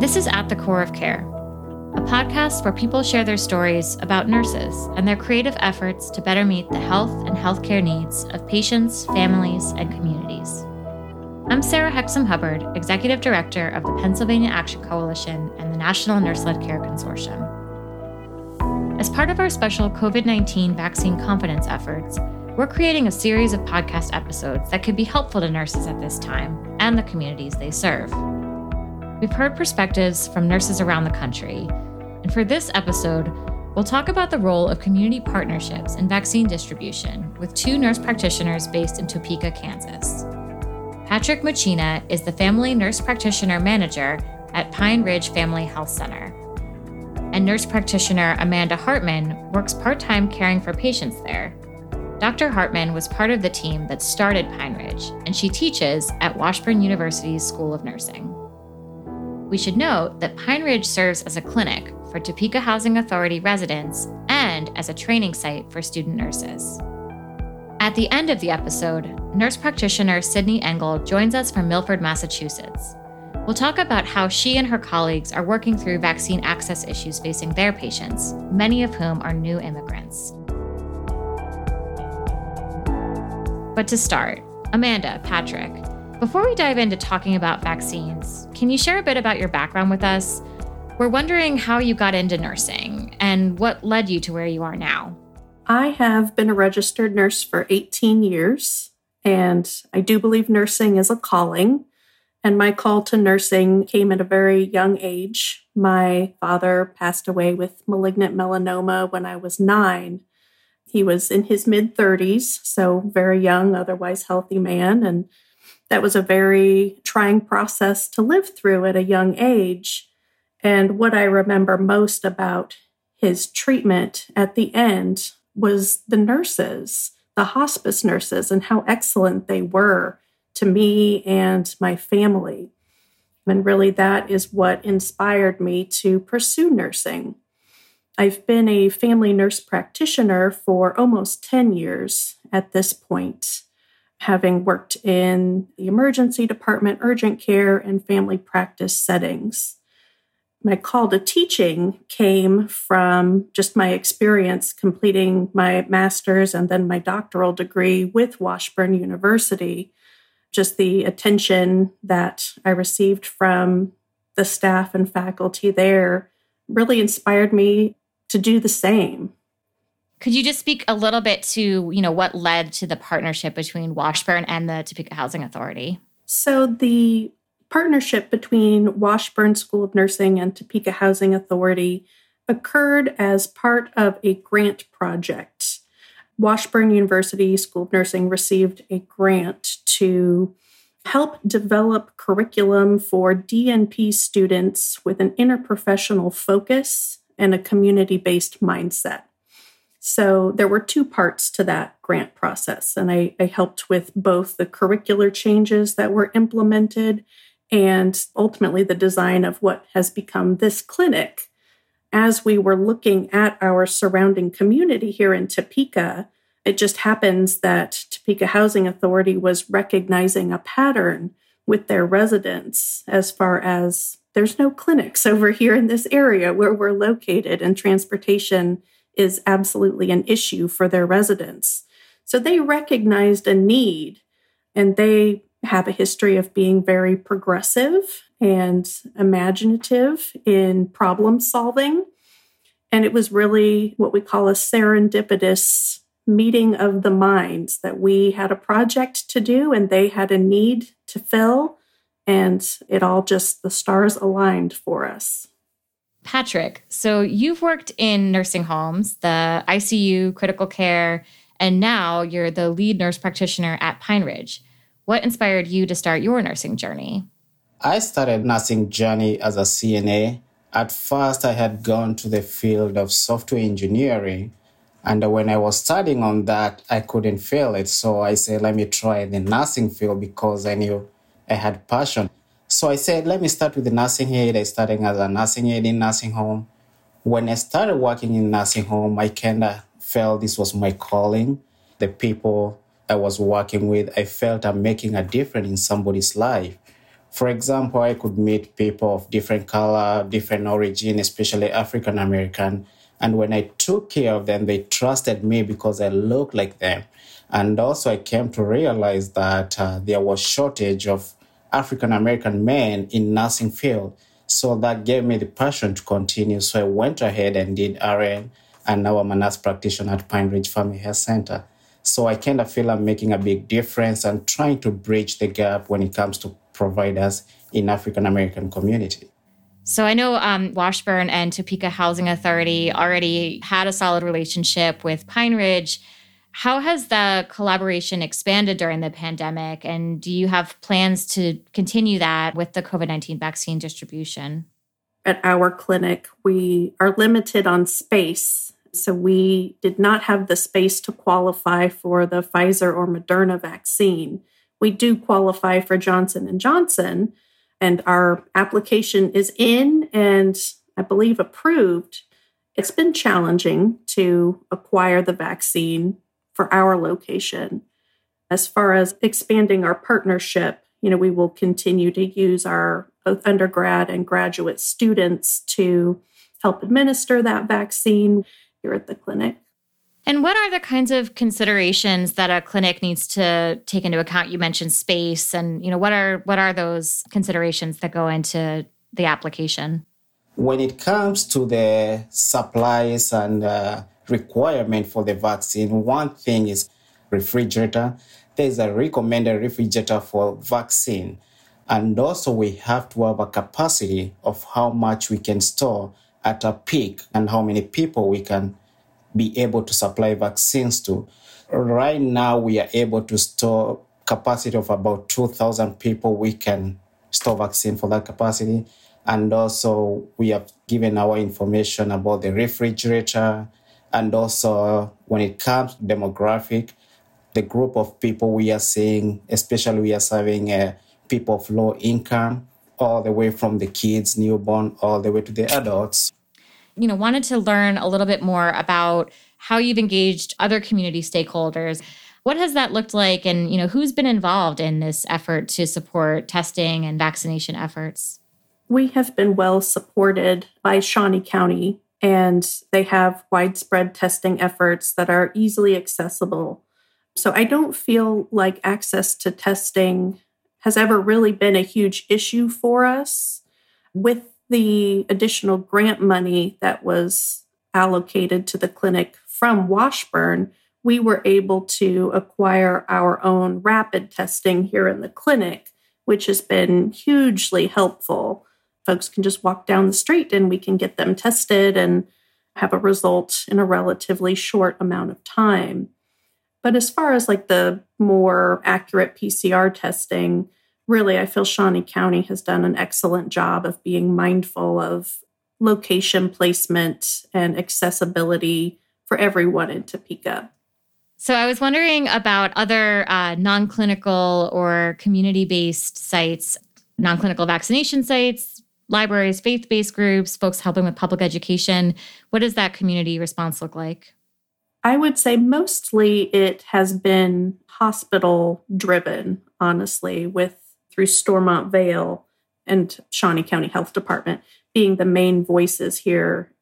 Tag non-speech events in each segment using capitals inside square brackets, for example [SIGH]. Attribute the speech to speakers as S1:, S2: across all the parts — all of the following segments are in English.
S1: This is At the Core of Care, a podcast where people share their stories about nurses and their creative efforts to better meet the health and healthcare needs of patients, families, and communities. I'm Sarah Hexem Hubbard, Executive Director of the Pennsylvania Action Coalition and the National Nurse Led Care Consortium. As part of our special COVID 19 vaccine confidence efforts, we're creating a series of podcast episodes that could be helpful to nurses at this time and the communities they serve. We've heard perspectives from nurses around the country, and for this episode, we'll talk about the role of community partnerships in vaccine distribution with two nurse practitioners based in Topeka, Kansas. Patrick Muchina is the Family Nurse Practitioner Manager at Pine Ridge Family Health Center. And nurse practitioner Amanda Hartman works part time caring for patients there Dr. Hartman was part of the team that started Pine Ridge, and she teaches at Washburn University's School of Nursing. We should note that Pine Ridge serves as a clinic for Topeka Housing Authority residents and as a training site for student nurses. At the end of the episode, nurse practitioner Sydney Engel joins us from Milford, Massachusetts. We'll talk about how she and her colleagues are working through vaccine access issues facing their patients, many of whom are new immigrants. But to start, Amanda, Patrick, before we dive into talking about vaccines, can you share a bit about your background with us? We're wondering how you got into nursing and what led you to where you are now.
S2: I have been a registered nurse for 18 years, and I do believe nursing is a calling. And my call to nursing came at a very young age. My father passed away with malignant melanoma when I was nine. He was in his mid 30s, so very young, otherwise healthy man. And that was a very trying process to live through at a young age. And what I remember most about his treatment at the end was the nurses, the hospice nurses, and how excellent they were to me and my family. And really, that is what inspired me to pursue nursing. I've been a family nurse practitioner for almost 10 years at this point, having worked in the emergency department, urgent care, and family practice settings. My call to teaching came from just my experience completing my master's and then my doctoral degree with Washburn University. Just the attention that I received from the staff and faculty there really inspired me to do the same.
S1: Could you just speak a little bit to, you know, what led to the partnership between Washburn and the Topeka Housing Authority?
S2: So the partnership between Washburn School of Nursing and Topeka Housing Authority occurred as part of a grant project. Washburn University School of Nursing received a grant to help develop curriculum for DNP students with an interprofessional focus and a community based mindset. So there were two parts to that grant process, and I, I, helped with both the curricular changes that were implemented and ultimately the design of what has become this clinic. As we were looking at our surrounding community here in Topeka, it just happens that Topeka Housing Authority was recognizing a pattern with their residents as far as there's no clinics [LAUGHS] over here in this area where we're located, and transportation is absolutely an issue for their residents. So they recognized a need and they have a history of being very progressive and imaginative in problem solving. And it was really what we call a serendipitous meeting of the minds that we had a project to do and they had a need to fill and it all just the stars aligned for us.
S1: Patrick, so you've worked in nursing homes, the ICU, critical care, and now you're the lead nurse practitioner at Pine Ridge. What inspired you to start your nursing journey?
S3: I started nursing journey as a CNA. At first, I had gone to the field of software engineering, and when I was studying on that, I couldn't fail it. So I said, let me try the nursing field because I knew I had passion. So I said, let me start with the nursing aid. I started as a nursing aid in nursing home. When I started working in nursing home, I kind of felt this was my calling. The people I was working with, I felt I'm making a difference in somebody's life. For example, I could meet people of different color, different origin, especially African American. And when I took care of them, they trusted me because I looked like them. And also, I came to realize that uh, there was shortage of African American men in nursing field. So that gave me the passion to continue. So I went ahead and did RN, and now I'm a nurse practitioner at Pine Ridge Family Health Center. So I kind of feel I'm making a big difference and trying to bridge the gap when it comes to providers in African American community.
S1: So I know um, Washburn and Topeka Housing Authority already had a solid relationship with Pine Ridge. How has the collaboration expanded during the pandemic? And do you have plans to continue that with the COVID 19 vaccine distribution?
S2: At our clinic, we are limited on space. So we did not have the space to qualify for the Pfizer or Moderna vaccine. We do qualify for Johnson and Johnson, and our application is in and I believe approved. It's been challenging to acquire the vaccine for our location. As far as expanding our partnership, you know, we will continue to use our both undergrad and graduate students to help administer that vaccine here at the clinic.
S1: And what are the kinds of considerations that a clinic needs to take into account? You mentioned space and you know what are what are those considerations that go into the application?
S3: When it comes to the supplies and uh, requirement for the vaccine. One thing is refrigerator. There's a recommended refrigerator for vaccine. And also we have to have a capacity of how much we can store at a peak and how many people we can be able to supply vaccines to. Right now we are able to store capacity of about 2,000 people. We can store vaccine for that capacity. And also we have given our information about the refrigerator, and also, when it comes to demographic, the group of people we are seeing, especially we are serving uh, people of low income, all the way from the kids, newborn, all the way to the adults.
S1: You know, wanted to learn a little bit more about how you've engaged other community stakeholders. What has that looked like, and you know, who's been involved in this effort to support testing and vaccination efforts?
S2: We have been well supported by Shawnee County and they have widespread testing efforts that are easily accessible. So I don't feel like access to testing has ever really been a huge issue for us. With the additional grant money that was allocated to the clinic from Washburn, we were able to acquire our own rapid testing here in the clinic, which has been hugely helpful folks can just walk down the street and we can get them tested and have a result in a relatively short amount of time. But as far as like the more accurate PCR testing, really, I feel Shawnee County has done an excellent job of being mindful of location placement and accessibility for everyone in Topeka.
S1: So I was wondering about other uh, non clinical or community based sites, non clinical vaccination sites, libraries, faith based groups, folks helping with public education. What does that community response look like?
S2: I would say mostly it has been hospital driven, honestly, with through Stormont Vail and Shawnee County Health Department being the main voices here.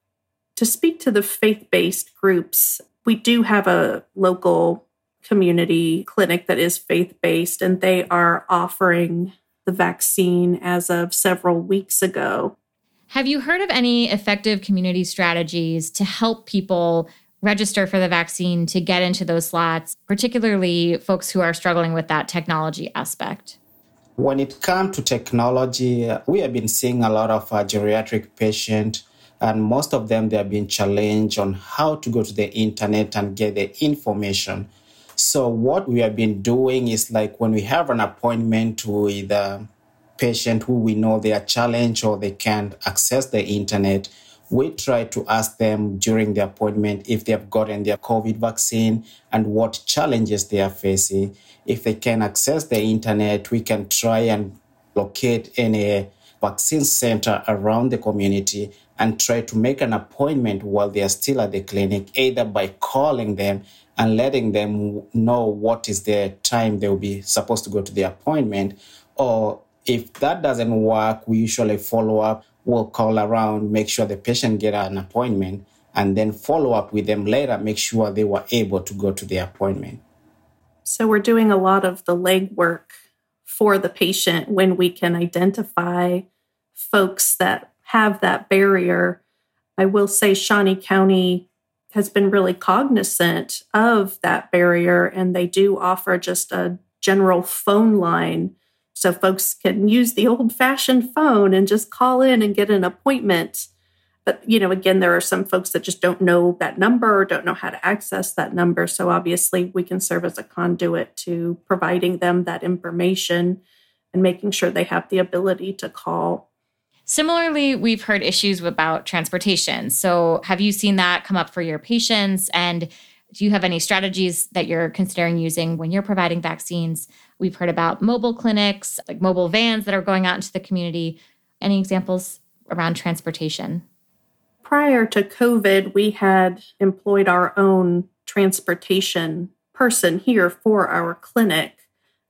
S2: To speak to the faith based groups, we do have a local community clinic that is faith based, and they are offering the vaccine as of several weeks ago.
S1: Have you heard of any effective community strategies to help people register for the vaccine to get into those slots, particularly folks who are struggling with that technology aspect?
S3: When it comes to technology, we have been seeing a lot of uh, geriatric patients, and most of them they have been challenged on how to go to the internet and get the information. So what we have been doing is like when we have an appointment with a patient who we know they are challenged or they can't access the internet, we try to ask them during the appointment if they have gotten their COVID vaccine and what challenges they are facing. If they can access the internet, we can try and locate any vaccine center around the community and try to make an appointment while they are still at the clinic, either by calling them and letting them know what is the time they will be supposed to go to the appointment or If that doesn't work, we usually follow up. We'll call around, make sure the patient get an appointment, and then follow up with them later, make sure they were able to go to the appointment.
S2: So we're doing a lot of the legwork for the patient when we can identify folks that have that barrier. I will say Shawnee County has been really cognizant of that barrier, and they do offer just a general phone line so folks can use the old fashioned phone and just call in and get an appointment. But, you know, again, there are some folks that just don't know that number or don't know how to access that number. So obviously, we can serve as a conduit to providing them that information and making sure they have the ability to call.
S1: Similarly, we've heard issues about transportation. So, have you seen that come up for your patients? And do you have any strategies that you're considering using when you're providing vaccines? We've heard about mobile clinics, like mobile vans that are going out into the community. Any examples around transportation?
S2: Prior to COVID, we had employed our own transportation person here for our clinic.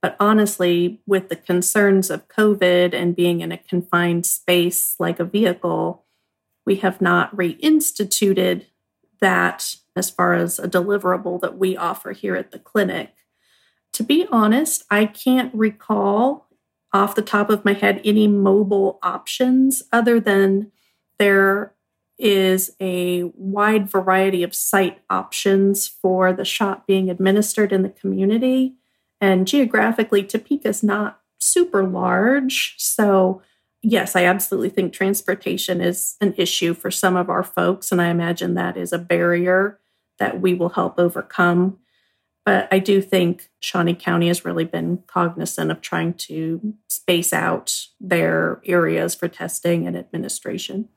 S2: But honestly, with the concerns of COVID and being in a confined space like a vehicle, we have not reinstituted that as far as a deliverable that we offer here at the clinic. To be honest, I can't recall off the top of my head any mobile options other than there is a wide variety of site options for the shot being administered in the community. And geographically, Topeka is not super large. So yes, I absolutely think transportation is an issue for some of our folks. And I imagine that is a barrier that we will help overcome. But I do think Shawnee County has really been cognizant of trying to space out their areas for testing and administration.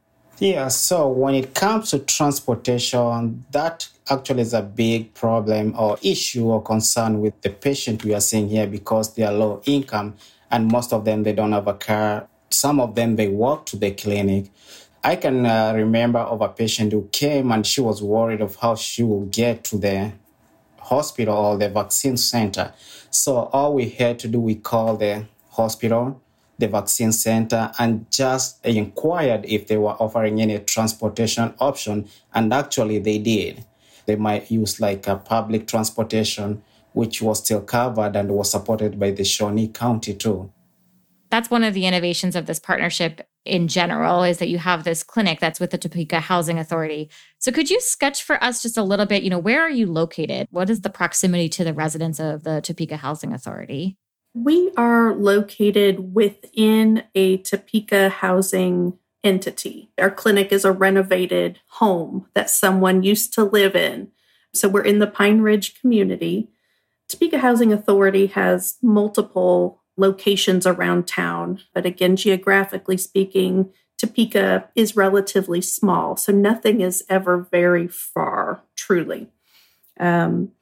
S3: Yeah, so when it comes to transportation, that actually is a big problem or issue or concern with the patient we are seeing here because they are low income and most of them they don't have a car some of them, they walk to the clinic. I can uh, remember of a patient who came and she was worried of how she will get to the hospital or the vaccine center. So all we had to do, we called the hospital, the vaccine center, and just inquired if they were offering any transportation option. And actually they did. They might use like a public transportation, which was still covered and was supported by the Shawnee County too
S1: that's one of the innovations of this partnership in general is that you have this clinic that's with the Topeka Housing Authority. So could you sketch for us just a little bit, you know, where are you located? What is the proximity to the residents of the Topeka Housing Authority?
S2: We are located within a Topeka housing entity. Our clinic is a renovated home that someone used to live in. So we're in the Pine Ridge community. Topeka Housing Authority has multiple locations around town. But again, geographically speaking, Topeka is relatively small, so nothing is ever very far, truly. Um,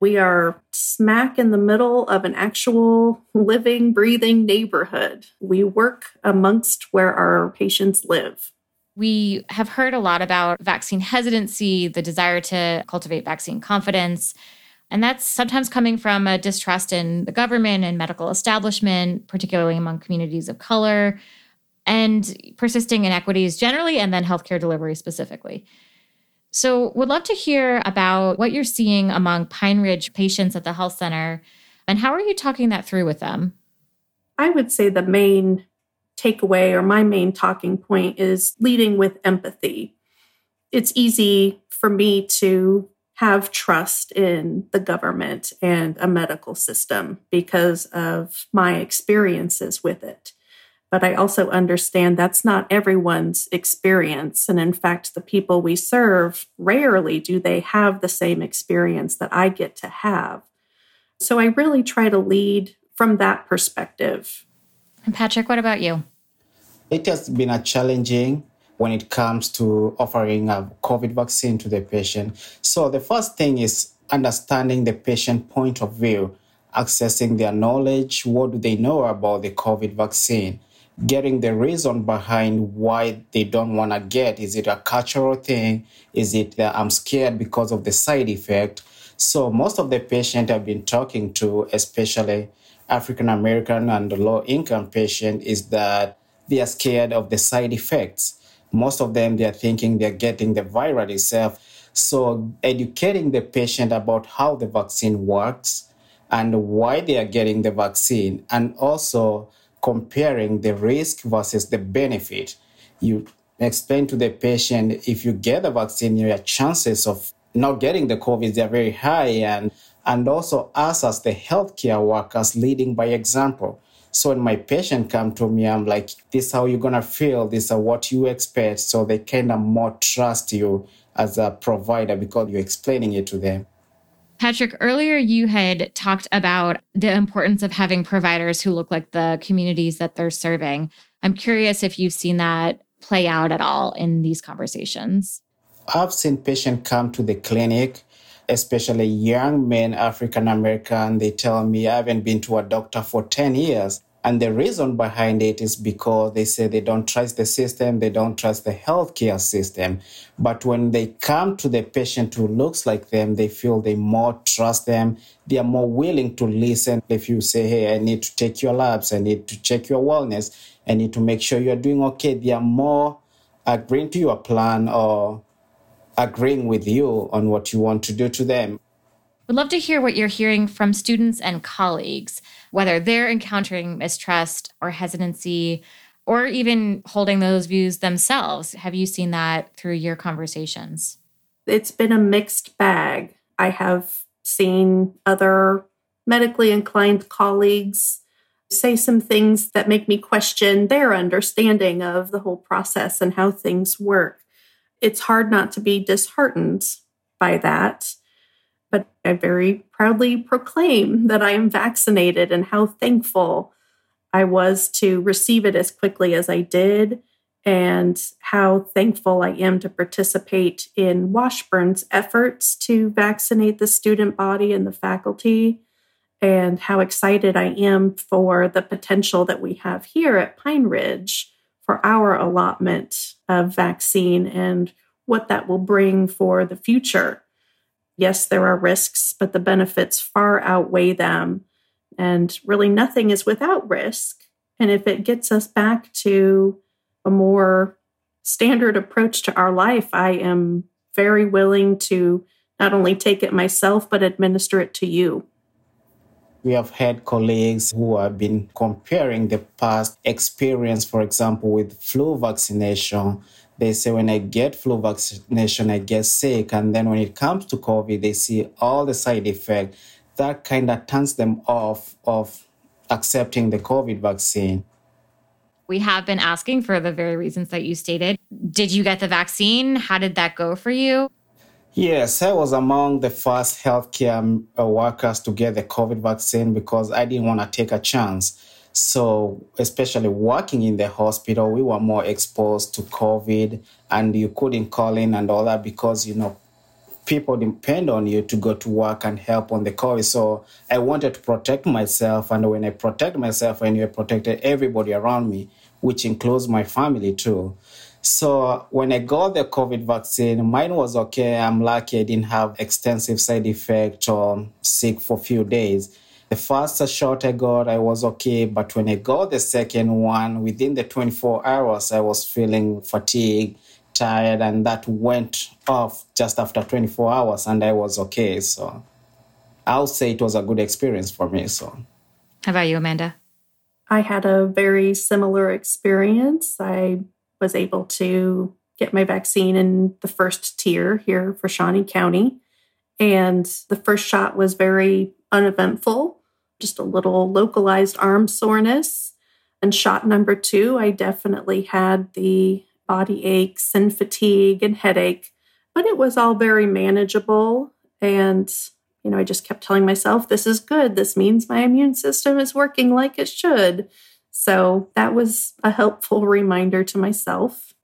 S2: we are smack in the middle of an actual [LAUGHS] living, breathing neighborhood. We work amongst where our patients live.
S1: We have heard a lot about vaccine hesitancy, the desire to cultivate vaccine confidence. And that's sometimes coming from a distrust in the government and medical establishment, particularly among communities of color, and persisting inequities generally, and then healthcare delivery specifically. So, would love to hear about what you're seeing among Pine Ridge patients at the health center, and how are you talking that through with them?
S2: I would say the main takeaway or my main talking point is leading with empathy. It's easy for me to have trust in the government and a medical system because of my experiences with it. But I also understand that's not everyone's experience. And in fact, the people we serve rarely do they have the same experience that I get to have. So I really try to lead from that perspective.
S1: And Patrick, what about you?
S3: It has been a challenging when it comes to offering a COVID vaccine to the patient. So the first thing is understanding the patient point of view, accessing their knowledge. What do they know about the COVID vaccine? Getting the reason behind why they don't want to get. Is it a cultural thing? Is it that I'm scared because of the side effect? So most of the patients I've been talking to, especially African American and low income patient is that they are scared of the side effects. Most of them, they're thinking they're getting the virus itself. So, educating the patient about how the vaccine works and why they are getting the vaccine, and also comparing the risk versus the benefit. You explain to the patient if you get the vaccine, your chances of not getting the COVID are very high, and and also us as the healthcare workers leading by example. So when my patient come to me, I'm like, this is how you're gonna feel, this is what you expect. So they kind of more trust you as a provider because you're explaining it to them.
S1: Patrick, earlier you had talked about the importance of having providers who look like the communities that they're serving. I'm curious if you've seen that play out at all in these conversations.
S3: I've seen patients come to the clinic, especially young men, African American. They tell me, I haven't been to a doctor for 10 years. And the reason behind it is because they say they don't trust the system, they don't trust the healthcare system. But when they come to the patient who looks like them, they feel they more trust them. They are more willing to listen. If you say, Hey, I need to take your labs, I need to check your wellness, I need to make sure you're doing okay, they are more agreeing to your plan or agreeing with you on what you want to do to them.
S1: We'd love to hear what you're hearing from students and colleagues, whether they're encountering mistrust or hesitancy or even holding those views themselves. Have you seen that through your conversations?
S2: It's been a mixed bag. I have seen other medically inclined colleagues say some things that make me question their understanding of the whole process and how things work. It's hard not to be disheartened by that but I very proudly proclaim that I am vaccinated and how thankful I was to receive it as quickly as I did, and how thankful I am to participate in Washburn's efforts to vaccinate the student body and the faculty, and how excited I am for the potential that we have here at Pine Ridge for our allotment of vaccine and what that will bring for the future yes, there are risks, but the benefits far outweigh them. And really, nothing is without risk. And if it gets us back to a more standard approach to our life, I am very willing to not only take it myself, but administer it to you.
S3: We have had colleagues who have been comparing the past experience, for example, with flu vaccination they say when I get flu vaccination, I get sick. And then when it comes to COVID, they see all the side effects. That kind of turns them off of accepting the COVID vaccine.
S1: We have been asking for the very reasons that you stated. Did you get the vaccine? How did that go for you?
S3: Yes, I was among the first healthcare uh, workers to get the COVID vaccine because I didn't want to take a chance. So, especially working in the hospital, we were more exposed to COVID, and you couldn't call in and all that because, you know, people depend on you to go to work and help on the COVID. So, I wanted to protect myself. And when I protect myself, I knew I protected everybody around me, which includes my family too. So when I got the COVID vaccine, mine was okay. I'm lucky I didn't have extensive side effects or sick for a few days. The first shot I got, I was okay. But when I got the second one, within the 24 hours, I was feeling fatigued, tired, and that went off just after 24 hours, and I was okay. So I'll say it was a good experience for me. So,
S1: how about you, Amanda?
S2: I had a very similar experience. I was able to get my vaccine in the first tier here for Shawnee County. And the first shot was very uneventful just a little localized arm soreness. And shot number two, I definitely had the body aches and fatigue and headache, but it was all very manageable. And, you know, I just kept telling myself, this is good. This means my immune system is working like it should. So that was a helpful reminder to myself.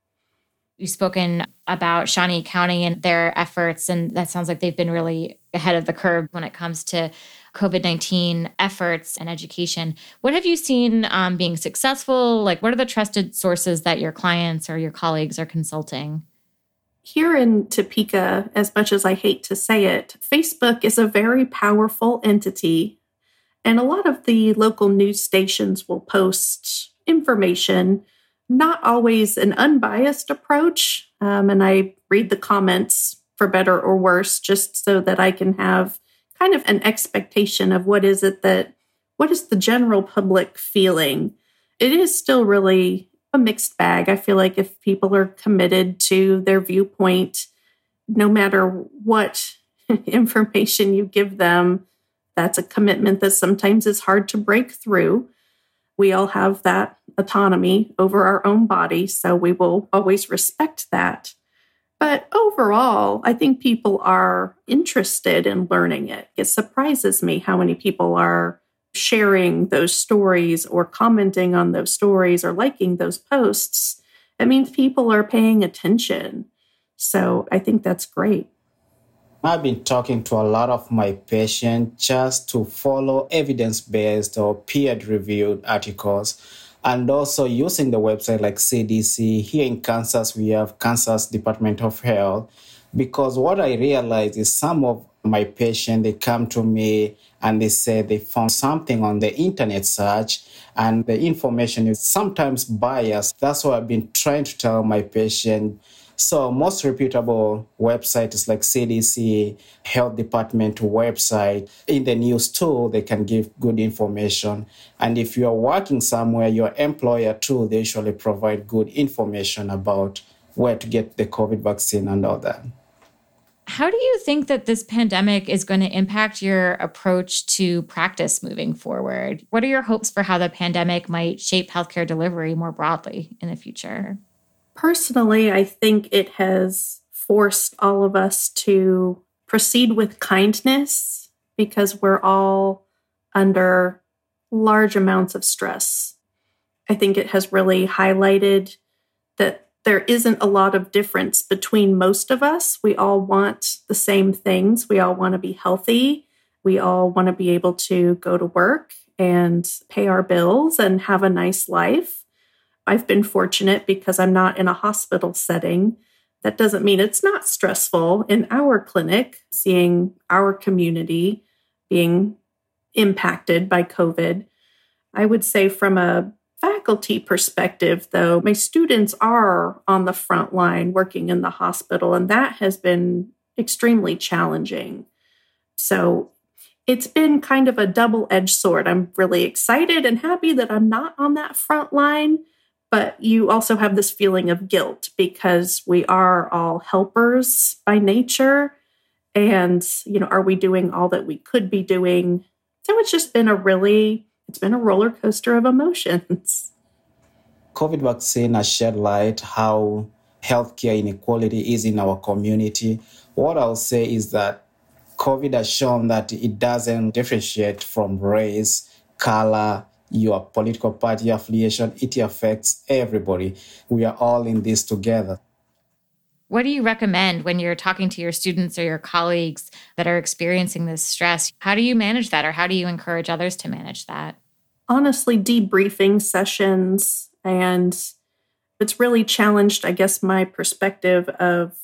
S1: You've spoken about Shawnee County and their efforts, and that sounds like they've been really ahead of the curve when it comes to COVID 19 efforts and education. What have you seen um, being successful? Like, what are the trusted sources that your clients or your colleagues are consulting?
S2: Here in Topeka, as much as I hate to say it, Facebook is a very powerful entity. And a lot of the local news stations will post information, not always an unbiased approach. Um, and I read the comments for better or worse, just so that I can have kind of an expectation of what is it that, what is the general public feeling? It is still really a mixed bag. I feel like if people are committed to their viewpoint, no matter what [LAUGHS] information you give them, that's a commitment that sometimes is hard to break through. We all have that autonomy over our own body, so we will always respect that. But overall, I think people are interested in learning it. It surprises me how many people are sharing those stories or commenting on those stories or liking those posts. It means people are paying attention. So I think that's great.
S3: I've been talking to a lot of my patients just to follow evidence based or peer reviewed articles and also using the website like CDC. Here in Kansas, we have Kansas Department of Health. Because what I realize is some of my patients, they come to me and they say they found something on the internet search and the information is sometimes biased. That's what I've been trying to tell my patient so most reputable websites like CDC, Health Department website, in the news too, they can give good information. And if you are working somewhere, your employer too, they usually provide good information about where to get the COVID vaccine and all that.
S1: How do you think that this pandemic is going to impact your approach to practice moving forward? What are your hopes for how the pandemic might shape healthcare delivery more broadly in the future?
S2: Personally, I think it has forced all of us to proceed with kindness because we're all under large amounts of stress. I think it has really highlighted that there isn't a lot of difference between most of us. We all want the same things. We all want to be healthy. We all want to be able to go to work and pay our bills and have a nice life. I've been fortunate because I'm not in a hospital setting. That doesn't mean it's not stressful in our clinic, seeing our community being impacted by COVID. I would say, from a faculty perspective, though, my students are on the front line working in the hospital, and that has been extremely challenging. So it's been kind of a double edged sword. I'm really excited and happy that I'm not on that front line but you also have this feeling of guilt because we are all helpers by nature. And you know are we doing all that we could be doing? So it's just been a really it's been a roller coaster of emotions.
S3: Covid vaccine has shed light how healthcare inequality is in our community. What i'll say is that covid has shown that it doesn't differentiate from race color your political party affiliation, it affects everybody. We are all in this together.
S1: What do you recommend when you're talking to your students or your colleagues that are experiencing this stress? How do you manage that, or how do you encourage others to manage that?
S2: Honestly, debriefing sessions, and it's really challenged, I guess, my perspective of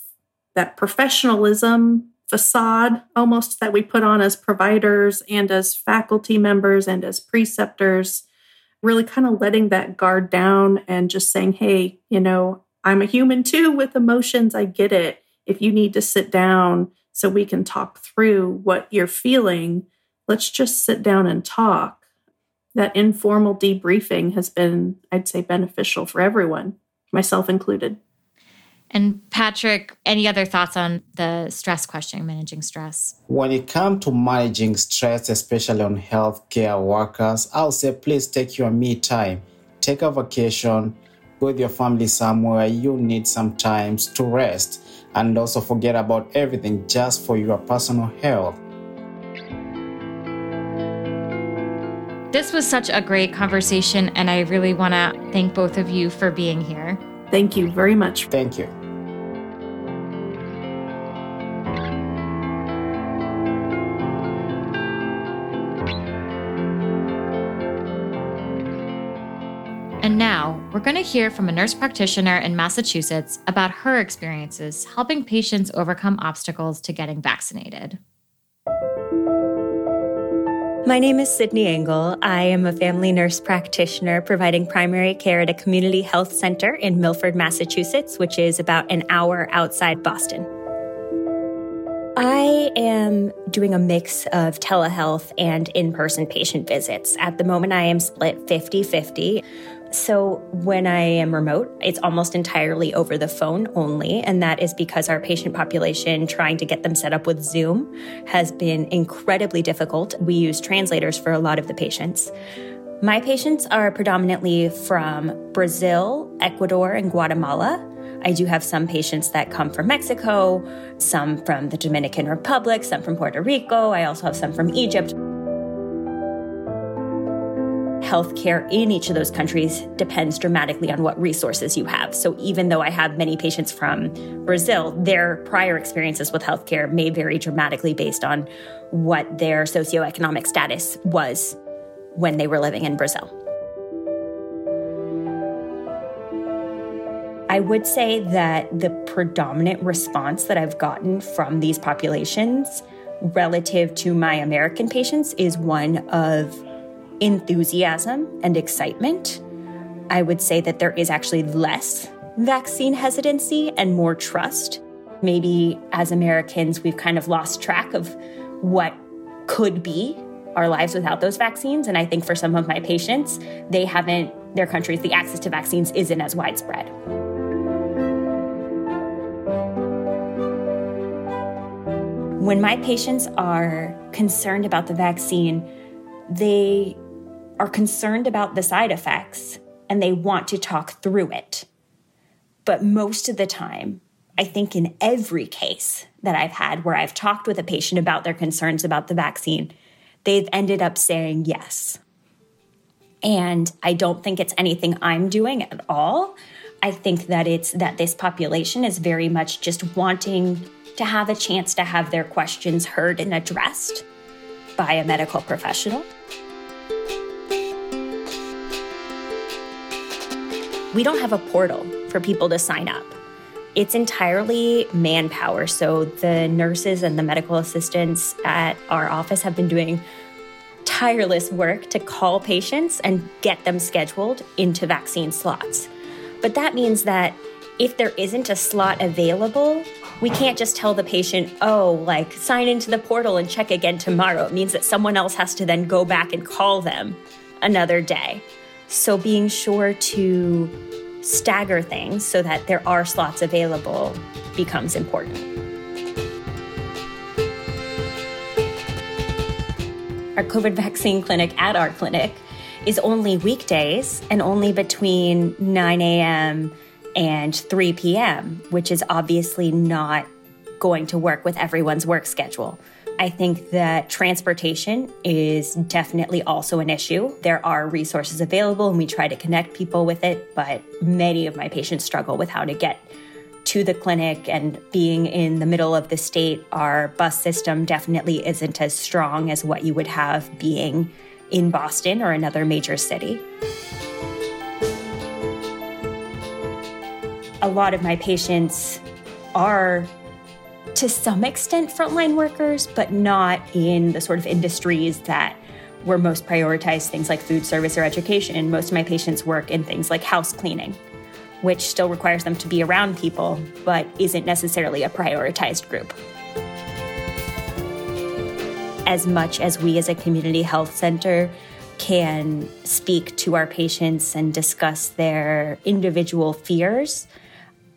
S2: that professionalism facade almost that we put on as providers and as faculty members and as preceptors, really kind of letting that guard down and just saying, hey, you know, I'm a human too with emotions. I get it. If you need to sit down so we can talk through what you're feeling, let's just sit down and talk. That informal debriefing has been, I'd say, beneficial for everyone, myself included.
S1: And Patrick, any other thoughts on the stress question, managing stress?
S3: When it comes to managing stress, especially on healthcare workers, I'll say please take your me time. Take a vacation, go with your family somewhere. You need some time to rest and also forget about everything just for your personal health.
S1: This was such a great conversation, and I really want to thank both of you for being here.
S2: Thank you very much.
S3: Thank you.
S1: Going to hear from a nurse practitioner in Massachusetts about her experiences helping patients overcome obstacles to getting vaccinated.
S4: My name is Sydney Engel. I am a family nurse practitioner providing primary care at a community health center in Milford, Massachusetts, which is about an hour outside Boston. I am doing a mix of telehealth and in person patient visits. At the moment, I am split 50 50. So when I am remote, it's almost entirely over the phone only. And that is because our patient population trying to get them set up with Zoom has been incredibly difficult. We use translators for a lot of the patients. My patients are predominantly from Brazil, Ecuador, and Guatemala. I do have some patients that come from Mexico, some from the Dominican Republic, some from Puerto Rico. I also have some from Egypt healthcare in each of those countries depends dramatically on what resources you have. So even though I have many patients from Brazil, their prior experiences with healthcare may vary dramatically based on what their socioeconomic status was when they were living in Brazil. I would say that the predominant response that I've gotten from these populations relative to my American patients is one of enthusiasm and excitement. I would say that there is actually less vaccine hesitancy and more trust. Maybe as Americans, we've kind of lost track of what could be our lives without those vaccines. And I think for some of my patients, they haven't, their countries, the access to vaccines isn't as widespread. When my patients are concerned about the vaccine, they are concerned about the side effects and they want to talk through it. But most of the time, I think in every case that I've had where I've talked with a patient about their concerns about the vaccine, they've ended up saying yes. And I don't think it's anything I'm doing at all. I think that it's that this population is very much just wanting to have a chance to have their questions heard and addressed by a medical professional. We don't have a portal for people to sign up. It's entirely manpower. So the nurses and the medical assistants at our office have been doing tireless work to call patients and get them scheduled into vaccine slots. But that means that if there isn't a slot available, we can't just tell the patient, oh, like sign into the portal and check again tomorrow. It means that someone else has to then go back and call them another day. So being sure to stagger things so that there are slots available becomes important. Our COVID vaccine clinic at our clinic is only weekdays and only between 9 a.m. and 3 p.m., which is obviously not going to work with everyone's work schedule. I think that transportation is definitely also an issue. There are resources available and we try to connect people with it, but many of my patients struggle with how to get to the clinic and being in the middle of the state, our bus system definitely isn't as strong as what you would have being in Boston or another major city. A lot of my patients are to some extent frontline workers, but not in the sort of industries that were most prioritized, things like food service or education. Most of my patients work in things like house cleaning, which still requires them to be around people, but isn't necessarily a prioritized group. As much as we as a community health center can speak to our patients and discuss their individual fears,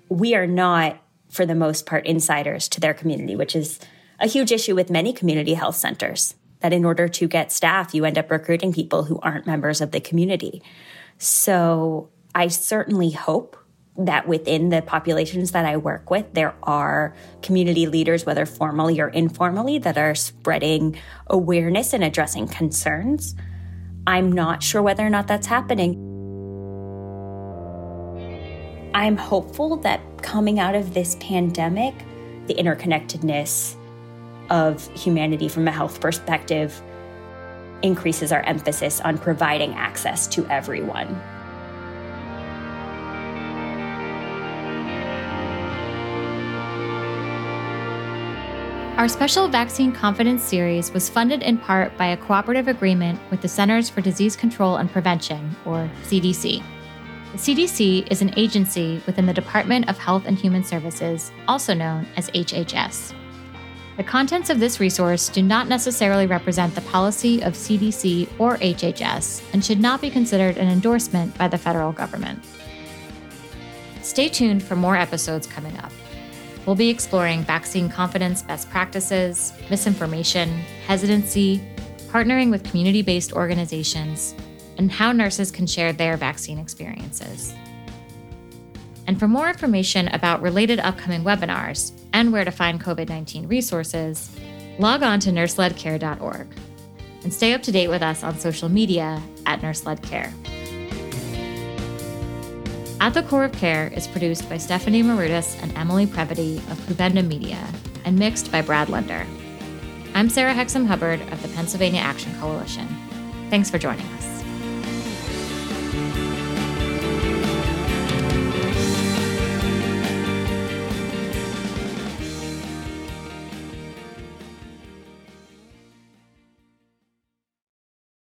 S4: we are not for the most part, insiders to their community, which is a huge issue with many community health centers. That in order to get staff, you end up recruiting people who aren't members of the community. So I certainly hope that within the populations that I work with, there are community leaders, whether formally or informally, that are spreading awareness and addressing concerns. I'm not sure whether or not that's happening. I'm hopeful that coming out of this pandemic, the interconnectedness of humanity from a health perspective increases our emphasis on providing access to everyone.
S1: Our special Vaccine Confidence series was funded in part by a cooperative agreement with the Centers for Disease Control and Prevention, or CDC. The CDC is an agency within the Department of Health and Human Services, also known as HHS. The contents of this resource do not necessarily represent the policy of CDC or HHS and should not be considered an endorsement by the federal government. Stay tuned for more episodes coming up. We'll be exploring vaccine confidence best practices, misinformation, hesitancy, partnering with community based organizations, and how nurses can share their vaccine experiences. And for more information about related upcoming webinars and where to find COVID 19 resources, log on to nurseledcare.org and stay up to date with us on social media at NurseLedCare. At the Core of Care is produced by Stephanie Marudas and Emily Previti of Kouvenda Media and mixed by Brad Linder. I'm Sarah Hexem Hubbard of the Pennsylvania Action Coalition. Thanks for joining us.